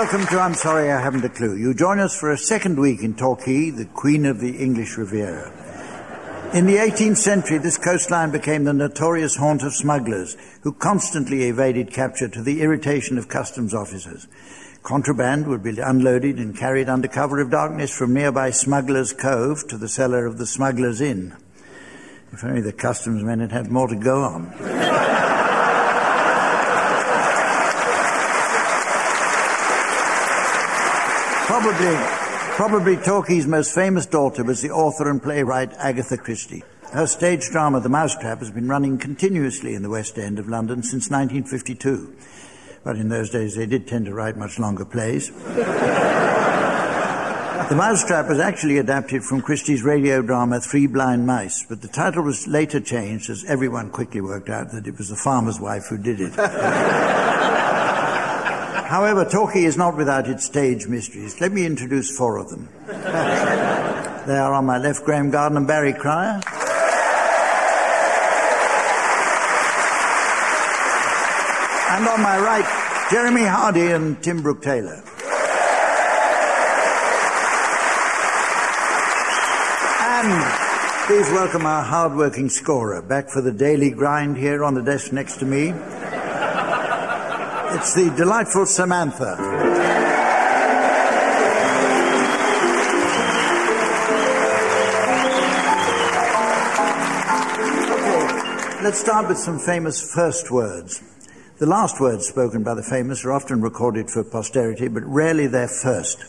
welcome to I'm Sorry I Haven't a Clue. You join us for a second week in Torquay, the Queen of the English Riviera. In the 18th century, this coastline became the notorious haunt of smugglers who constantly evaded capture to the irritation of customs officers. Contraband would be unloaded and carried under cover of darkness from nearby Smuggler's Cove to the cellar of the Smuggler's Inn. If only the customs men had had more to go on. Probably, probably Torquay's most famous daughter was the author and playwright Agatha Christie. Her stage drama, The Mousetrap, has been running continuously in the West End of London since 1952. But in those days, they did tend to write much longer plays. the Mousetrap was actually adapted from Christie's radio drama Three Blind Mice, but the title was later changed as everyone quickly worked out that it was the farmer's wife who did it. However, Torquay is not without its stage mysteries. Let me introduce four of them. they are on my left, Graham Garden and Barry Cryer. And on my right, Jeremy Hardy and Tim Brooke Taylor. And please welcome our hard-working scorer back for the daily grind here on the desk next to me. It's the delightful Samantha. Let's start with some famous first words. The last words spoken by the famous are often recorded for posterity, but rarely their first.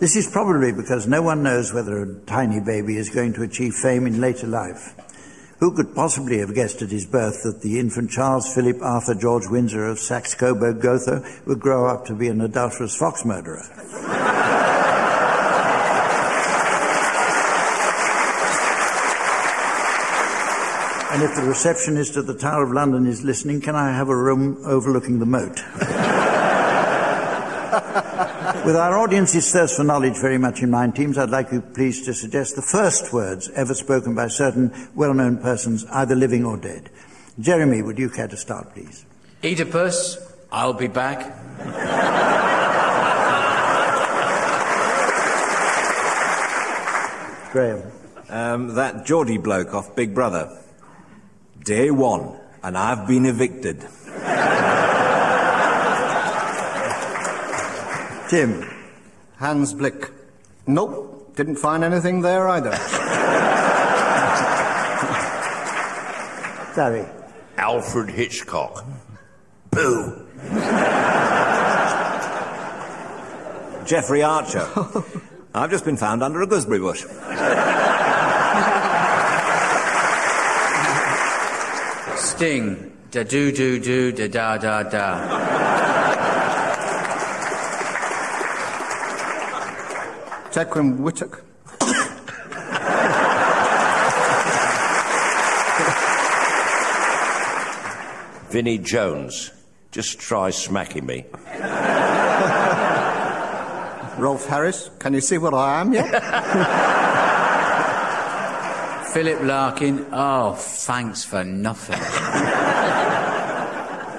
This is probably because no one knows whether a tiny baby is going to achieve fame in later life. Who could possibly have guessed at his birth that the infant Charles Philip Arthur George Windsor of Saxe Coburg Gotha would grow up to be an adulterous fox murderer? and if the receptionist at the Tower of London is listening, can I have a room overlooking the moat? With our audience's thirst for knowledge very much in mind, teams, I'd like you please to suggest the first words ever spoken by certain well-known persons, either living or dead. Jeremy, would you care to start, please? Oedipus, I'll be back. Graham. Um, that Geordie bloke off Big Brother. Day one, and I've been evicted. Tim. Hans Blix. Nope, didn't find anything there either. Barry. Alfred Hitchcock. Boo. Jeffrey Archer. I've just been found under a gooseberry bush. Sting. Da do do do da da da da. Tequin Whittock. Vinnie Jones. Just try smacking me. Rolf Harris. Can you see what I am yet? Philip Larkin. Oh, thanks for nothing.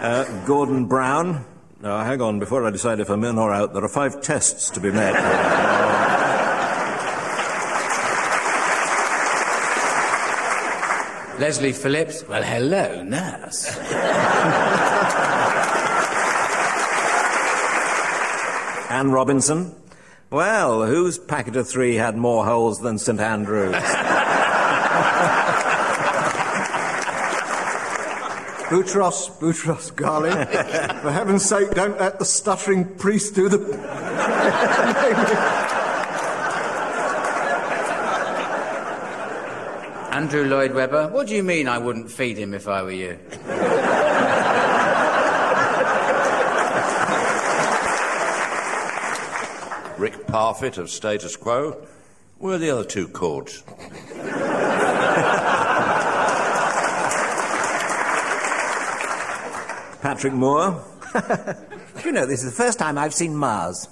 Uh, Gordon Brown. Now, hang on, before I decide if I'm in or out, there are five tests to be met. Leslie Phillips. Well, hello, nurse. Anne Robinson. Well, whose packet of three had more holes than St Andrews? Boutros, Boutros Ghali. For heaven's sake, don't let the stuttering priest do the. Andrew Lloyd Webber. What do you mean I wouldn't feed him if I were you? Rick Parfitt of Status Quo. Where are the other two chords? Patrick Moore. You know, this is the first time I've seen Mars.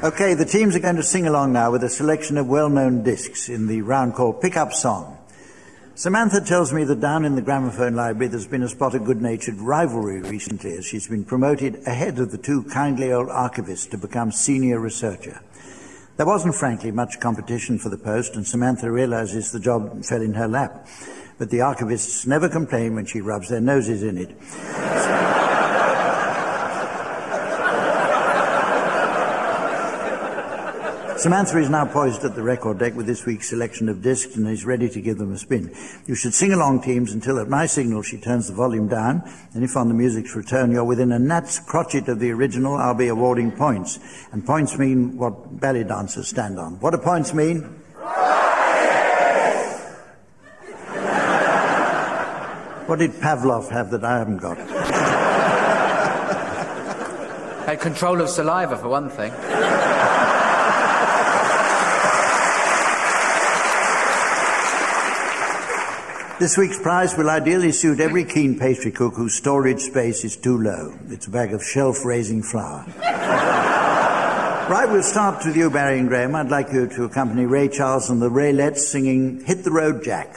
Okay, the teams are going to sing along now with a selection of well-known discs in the round called Pickup Song. Samantha tells me that down in the gramophone library there's been a spot of good-natured rivalry recently as she's been promoted ahead of the two kindly old archivists to become senior researcher. There wasn't, frankly, much competition for the post, and Samantha realizes the job fell in her lap. But the archivists never complain when she rubs their noses in it. Samantha is now poised at the record deck with this week's selection of discs and is ready to give them a spin. You should sing along, teams, until at my signal she turns the volume down, and if on the music's return you're within a gnat's crotchet of the original, I'll be awarding points. And points mean what ballet dancers stand on. What do points mean? What did Pavlov have that I haven't got? Had control of saliva, for one thing. This week's prize will ideally suit every keen pastry cook whose storage space is too low. It's a bag of shelf raising flour. right, we'll start with you, Barry and Graham. I'd like you to accompany Ray Charles and the Raelettes singing Hit the Road Jack.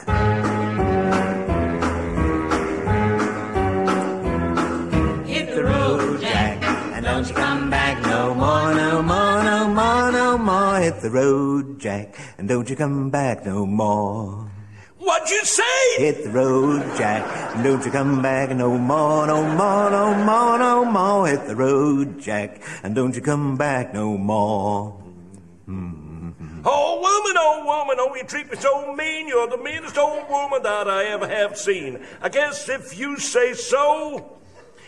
Hit the road, Jack, and don't you come back no more, no more, no more, no more. Hit the road, Jack, and don't you come back no more. What'd you say? Hit the road, Jack, and don't you come back no more, no more, no more, no more. Hit the road, Jack, and don't you come back no more. Hmm. Oh, woman, oh, woman, oh, you treat me so mean. You're the meanest old woman that I ever have seen. I guess if you say so,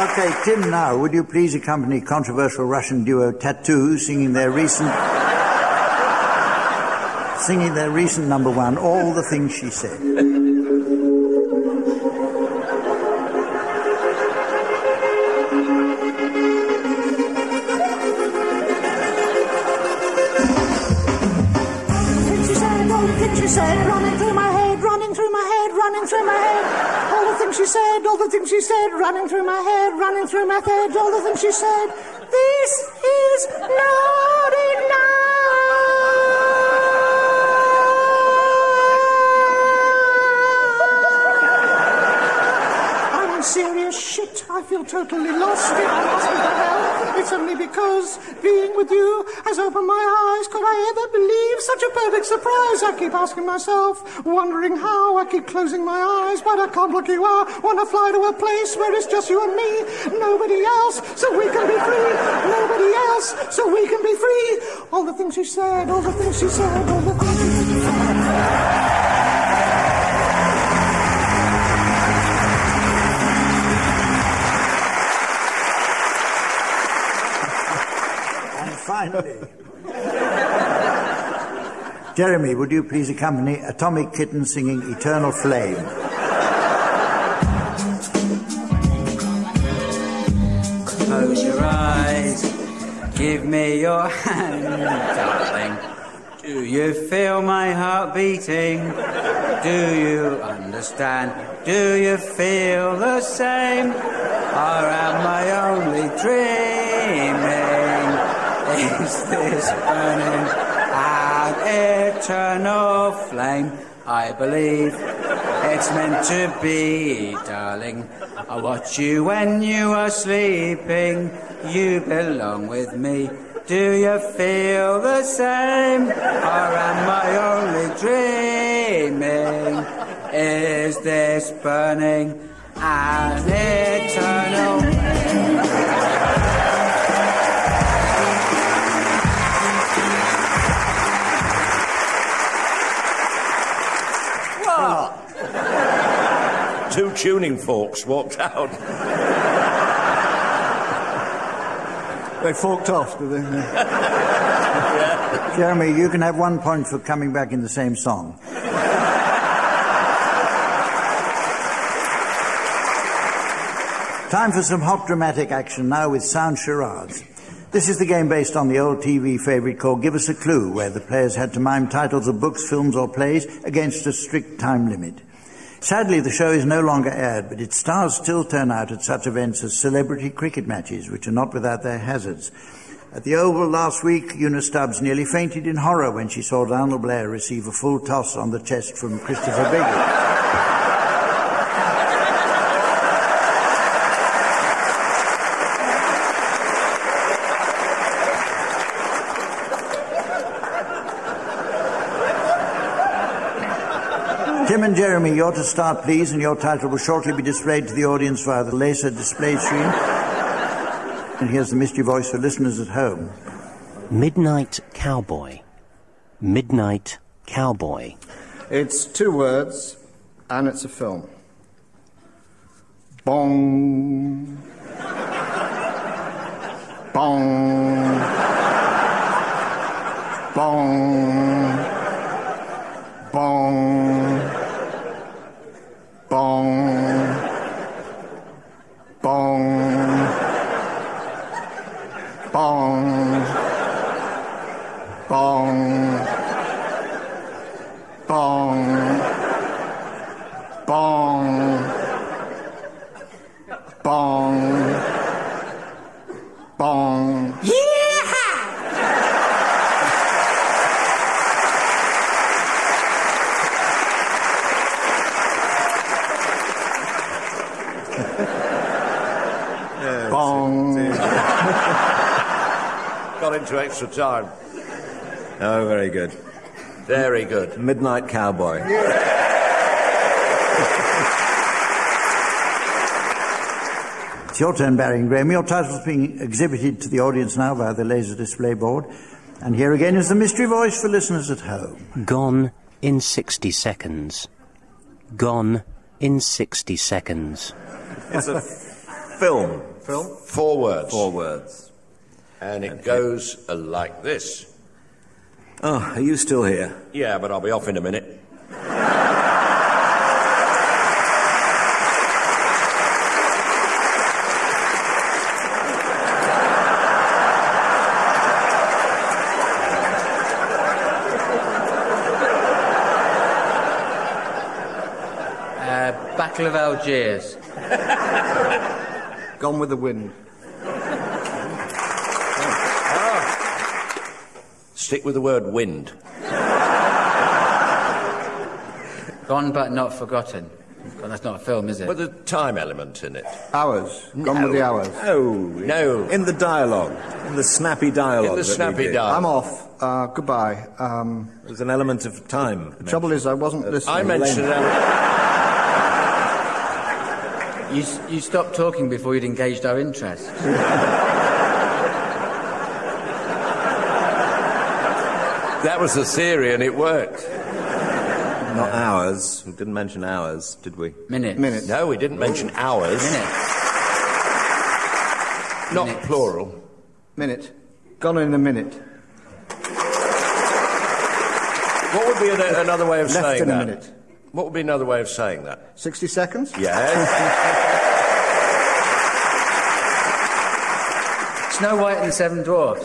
Okay, Tim, now, would you please accompany controversial Russian duo t.A.T.u. singing their recent. singing their recent number one, All the Things She Said. All the things she said, running through my head, running through my head, all the things she said. This is not enough. Serious shit. I feel totally lost. I'm asking for help, it's only because being with you has opened my eyes. Could I ever believe such a perfect surprise? I keep asking myself, wondering how. I keep closing my eyes, but I can't look you out. Wanna fly to a place where it's just you and me, nobody else, so we can be free. Nobody else, so we can be free. All the things she said, all the things she said, all the things she said. And finally. Jeremy, would you please accompany Atomic Kitten singing Eternal Flame? Close your eyes. Give me your hand, darling. Do you feel my heart beating? Do you understand? Do you feel the same? Or am I only dreaming? Is this burning an eternal flame? I believe it's meant to be, darling. I watch you when you are sleeping. You belong with me. Do you feel the same? Or am I only dreaming? Is this burning an eternal flame? Two tuning forks walked out. They forked off, did they? Jeremy, you can have one point for coming back in the same song. Time for some hot dramatic action now with sound charades. This is the game based on the old TV favourite called Give Us a Clue, where the players had to mime titles of books, films, or plays against a strict time limit. Sadly, the show is no longer aired, but its stars still turn out at such events as celebrity cricket matches, which are not without their hazards. At the Oval last week, Una Stubbs nearly fainted in horror when she saw Donald Blair receive a full toss on the chest from Christopher Biggins. Tim and Jeremy, you're to start, please, and your title will shortly be displayed to the audience via the laser display screen. And here's the mystery voice for listeners at home. Midnight Cowboy. Midnight Cowboy. It's two words, and it's a film. Bong. Bong. Bong. Bong. Got into extra time. Oh, very good. Very good. Midnight Cowboy. Yeah. It's your turn, Barry and Graham. Your title's being exhibited to the audience now via the laser display board. And here again is the mystery voice for listeners at home. Gone in 60 seconds. Gone in 60 seconds. It's a film. Film? Four words. Four words. And it goes uh, like this. Oh, are you still here? Yeah, but I'll be off in a minute. Uh, Battle of Algiers. Gone with the wind. Stick with the word wind. Gone but not forgotten. God, that's not a film, is it? With the time element in it. Hours. Gone with the hours. No. No. In the dialogue. In the snappy dialogue. In the that we snappy did. dialogue. I'm off. Uh, goodbye. Um, There's an element of time. the trouble is, I wasn't listening. I mentioned um, You, s- you stopped talking before you'd engaged our interest. that was the theory and it worked. Not hours. We didn't mention hours, did we? Minutes. Minutes. No, we didn't mention hours. Minutes. Not Minutes. plural. Minute. Gone in a minute. What would be an- another way of Left saying in a minute. What would be another way of saying that? 60 seconds? Yes. Snow White and the Seven Dwarfs.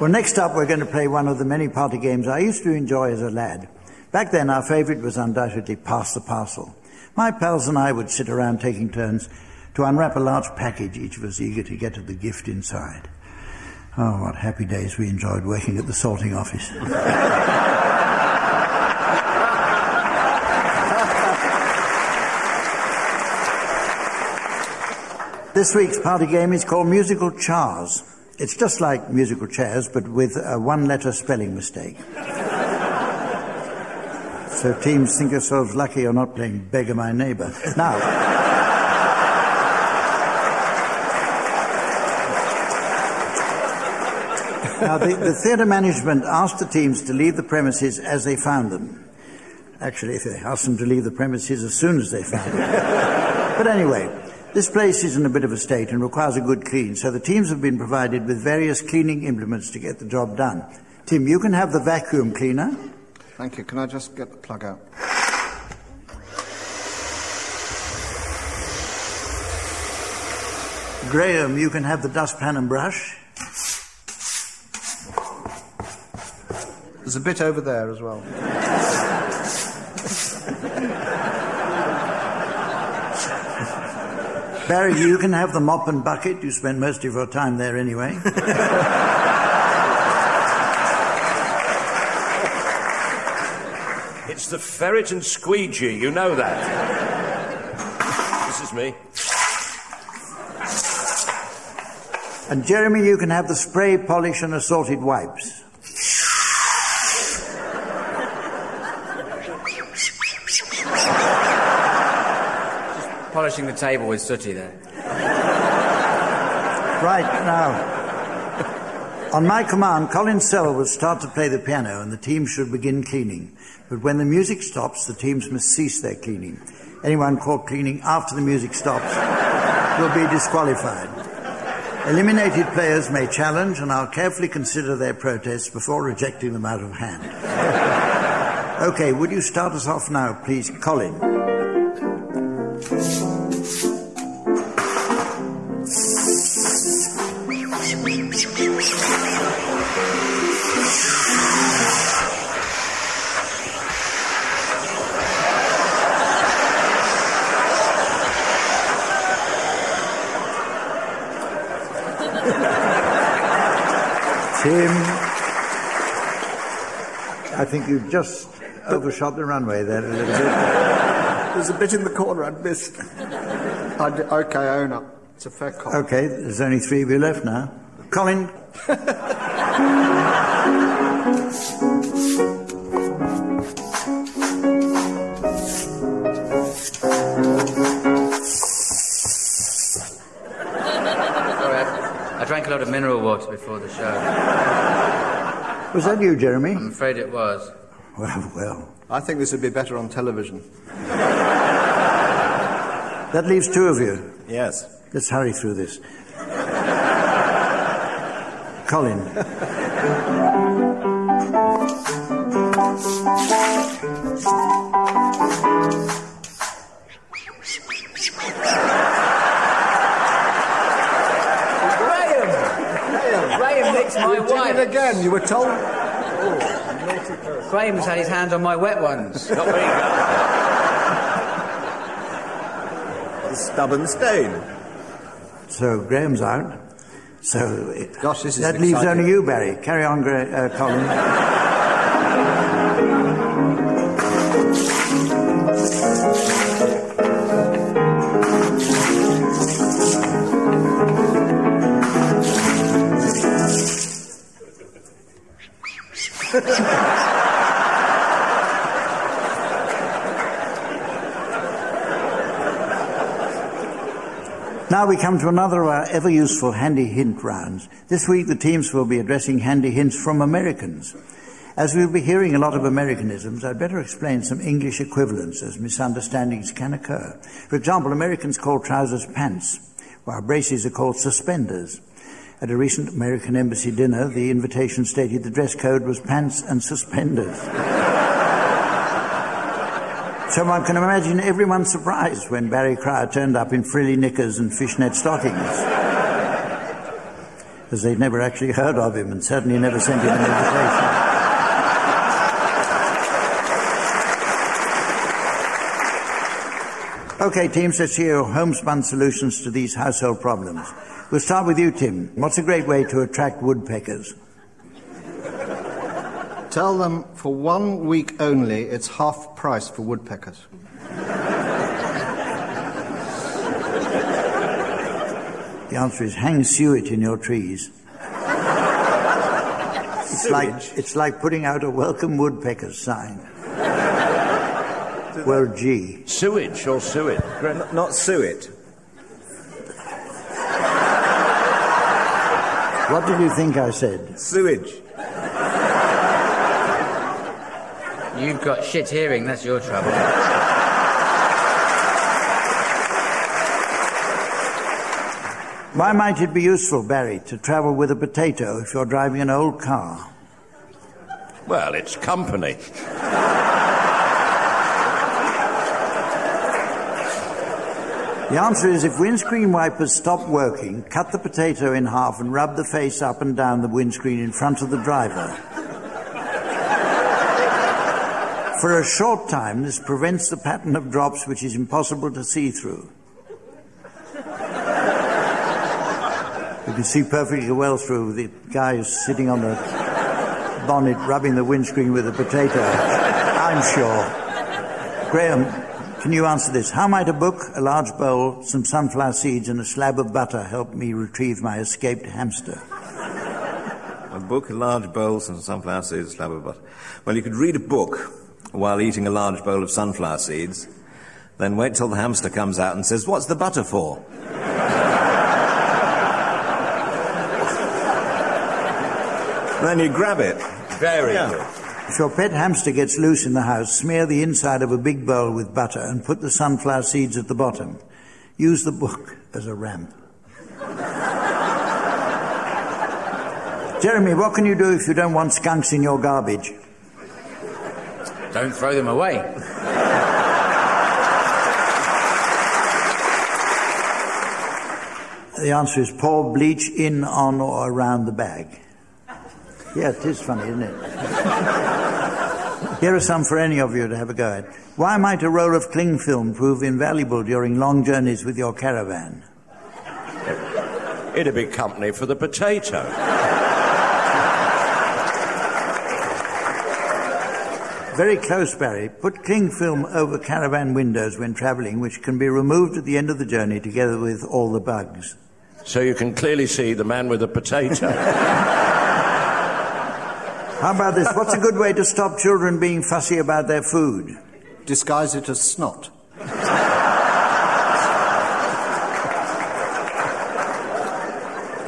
Well, next up, we're going to play one of the many party games I used to enjoy as a lad. Back then, our favourite was undoubtedly Pass the Parcel. My pals and I would sit around taking turns to unwrap a large package, each of us eager to get at the gift inside. Oh, what happy days we enjoyed working at the sorting office. This week's party game is called Musical Chars. It's just like musical chairs, but with a one letter spelling mistake. so teams think yourselves lucky you're not playing Beggar My Neighbour. Now, now the, the theatre management asked the teams to leave the premises as they found them. Actually, they asked them to leave the premises as soon as they found it. but anyway, this place is in a bit of a state and requires a good clean, so the teams have been provided with various cleaning implements to get the job done. Tim, you can have the vacuum cleaner. Thank you. Can I just get the plug out? Graham, you can have the dustpan and brush. There's a bit over there as well. Barry, you can have the mop and bucket. You spend most of your time there anyway. It's the ferret and squeegee, you know that. this is me. And Jeremy, you can have the spray, polish, and assorted wipes. The table with sooty there. Right, now. On my command, Colin Sell will start to play the piano and the team should begin cleaning. But when the music stops, the teams must cease their cleaning. Anyone caught cleaning after the music stops will be disqualified. Eliminated players may challenge, and I'll carefully consider their protests before rejecting them out of hand. okay, would you start us off now, please, Colin? Think you've just overshot the runway there a little bit. There's a bit in the corner I'd missed. I d- okay, I own up. It's a fair call. Okay, there's only three of you left now. Colin, Sorry, I, I drank a lot of mineral water before the show. Was that you, Jeremy? I'm afraid it was. Well, well. I think this would be better on television. That leaves two of you. Yes. Let's hurry through this. Colin. White. You were told. Graham's had his hands on my wet ones. Not me. The stubborn stain. So Graham's out. So it, Gosh, this is that leaves exciting. only you, Barry. Carry on, Gra- uh, Colin. Now we come to another of our ever useful handy hint rounds. This week the teams will be addressing handy hints from Americans. As we'll be hearing a lot of Americanisms, I'd better explain some English equivalents as misunderstandings can occur. For example, Americans call trousers pants, while braces are called suspenders. At a recent American embassy dinner, the invitation stated the dress code was pants and suspenders. So one can imagine everyone's surprise when Barry Cryer turned up in frilly knickers and fishnet stockings. As they'd never actually heard of him and certainly never sent him an invitation. Okay, teams, let's hear your homespun solutions to these household problems. We'll start with you, Tim. What's a great way to attract woodpeckers? Tell them for one week only it's half price for woodpeckers. The answer is hang suet in your trees. It's like, it's like putting out a welcome woodpeckers sign. Well, gee. Sewage or suet? N- not suet. What did you think I said? Sewage. You've got shit hearing, that's your trouble. Why might it be useful, Barry, to travel with a potato if you're driving an old car? Well, it's company. The answer is if windscreen wipers stop working, cut the potato in half and rub the face up and down the windscreen in front of the driver. For a short time, this prevents the pattern of drops which is impossible to see through. You can see perfectly well through the guy sitting on the bonnet rubbing the windscreen with a potato. I'm sure. Graham, can you answer this? How might a book, a large bowl, some sunflower seeds, and a slab of butter help me retrieve my escaped hamster? A book, a large bowl, some sunflower seeds, a slab of butter. Well, you could read a book while eating a large bowl of sunflower seeds, then wait till the hamster comes out and says, What's the butter for? then you grab it. Very Yeah. good. If your pet hamster gets loose in the house, smear the inside of a big bowl with butter and put the sunflower seeds at the bottom. Use the book as a ramp. Jeremy, what can you do if you don't want skunks in your garbage? Don't throw them away. The answer is pour bleach in, on, or around the bag. Yeah, it is funny, isn't it? Here are some for any of you to have a go at. Why might a roll of cling film prove invaluable during long journeys with your caravan? It'd be company for the potato. Very close, Barry. Put cling film over caravan windows when travelling, which can be removed at the end of the journey together with all the bugs. So you can clearly see the man with the potato. How about this? What's a good way to stop children being fussy about their food? Disguise it as snot.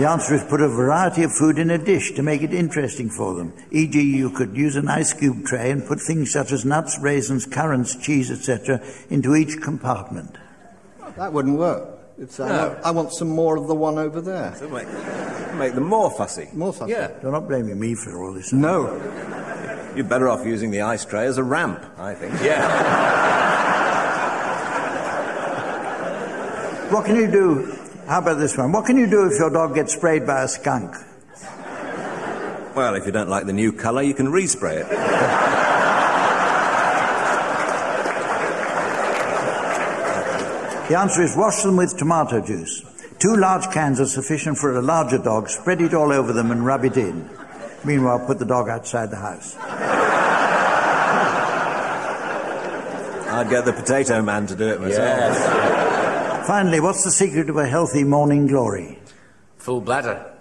The answer is put a variety of food in a dish to make it interesting for them. E.g., you could use an ice cube tray and put things such as nuts, raisins, currants, cheese, etc., into each compartment. That wouldn't work. It's, I, No. want, I want some more of the one over there. So make, make them more fussy. More fussy. Yeah. You're not blaming me for all this. No. You're better off using the ice tray as a ramp, I think. yeah. What can you do? How about this one? What can you do if your dog gets sprayed by a skunk? Well, if you don't like the new colour, you can respray it. The answer is wash them with tomato juice. Two large cans are sufficient for a larger dog. Spread it all over them and rub it in. Meanwhile, put the dog outside the house. I'd get the potato man to do it myself. Finally, what's the secret of a healthy morning glory? Full bladder.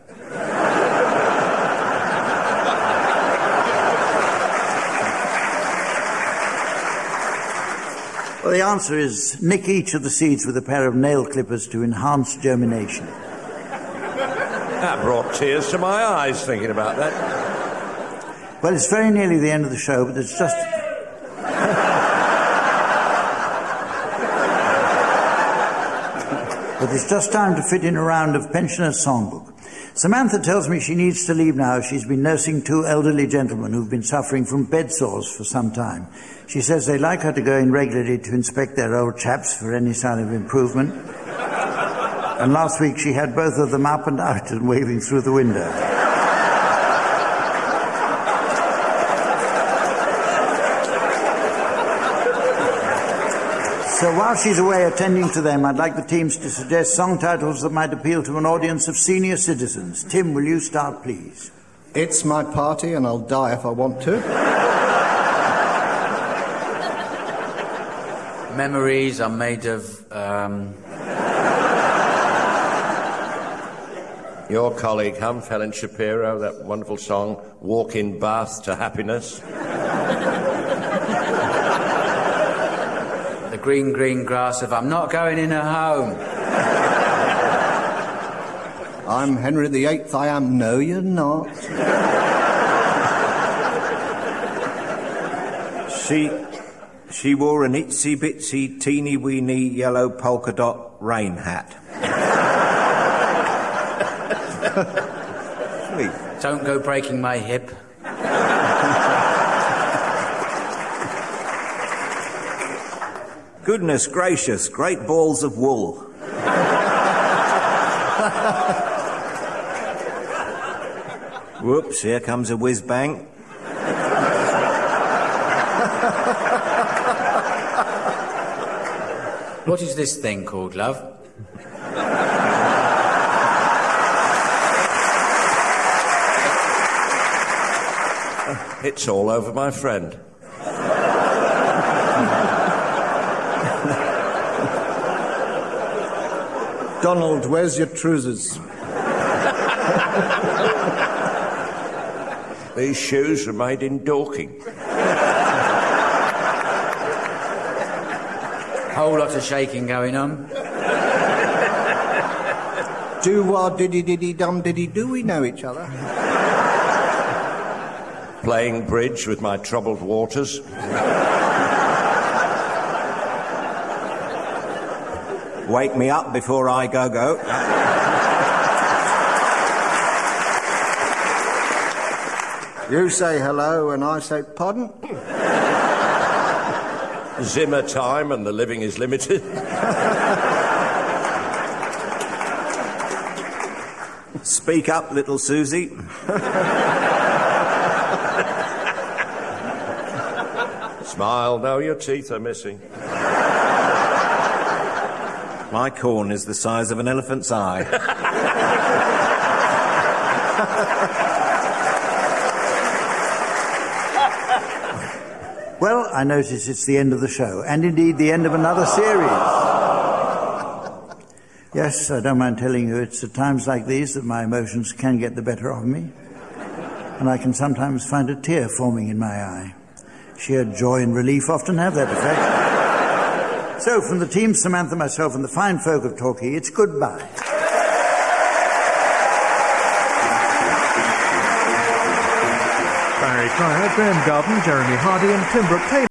Well, the answer is nick each of the seeds with a pair of nail clippers to enhance germination. That brought tears to my eyes thinking about that. Well, it's very nearly the end of the show, but it's just. It's just time to fit in a round of pensioners' songbook. Samantha tells me she needs to leave now. She's been nursing two elderly gentlemen who've been suffering from bed sores for some time. She says they'd like her to go in regularly to inspect their old chaps for any sign of improvement. And last week she had both of them up and out and waving through the window. So while she's away attending to them, I'd like the teams to suggest song titles that might appeal to an audience of senior citizens. Tim, will you start, please? It's my party, and I'll die if I want to. Memories are made of. Um, Your colleague, Hum Helen Shapiro, that wonderful song, Walk in Bath to Happiness. the green, green grass of I'm not going in a home. I'm Henry VIII. I am. No, you're not. She, she wore an itsy bitsy teeny weeny yellow polka dot rain hat. Don't go breaking my hip. Goodness gracious, great balls of wool. Whoops, here comes a whiz bang. What is this thing called, love? It's all over my friend. Donald, where's your trousers? These shoes are made in Dorking. Whole lot of shaking going on. Do wah diddy diddy dum diddy do we know each other? Playing bridge with my troubled waters. Wake me up before I go go. You say hello and I say pardon? Zimmer time and the living is limited. Speak up, little Susie. Smile, no, your teeth are missing. My corn is the size of an elephant's eye. Well, I notice it's the end of the show, and indeed the end of another series. Yes, I don't mind telling you, it's at times like these that my emotions can get the better of me, and I can sometimes find a tear forming in my eye. Sheer joy and relief often have that effect. So, from the team, Samantha, myself, and the fine folk of Torquay, it's goodbye. Barry Cryer, Graham Garden, Jeremy Hardy, and Tim Brooke.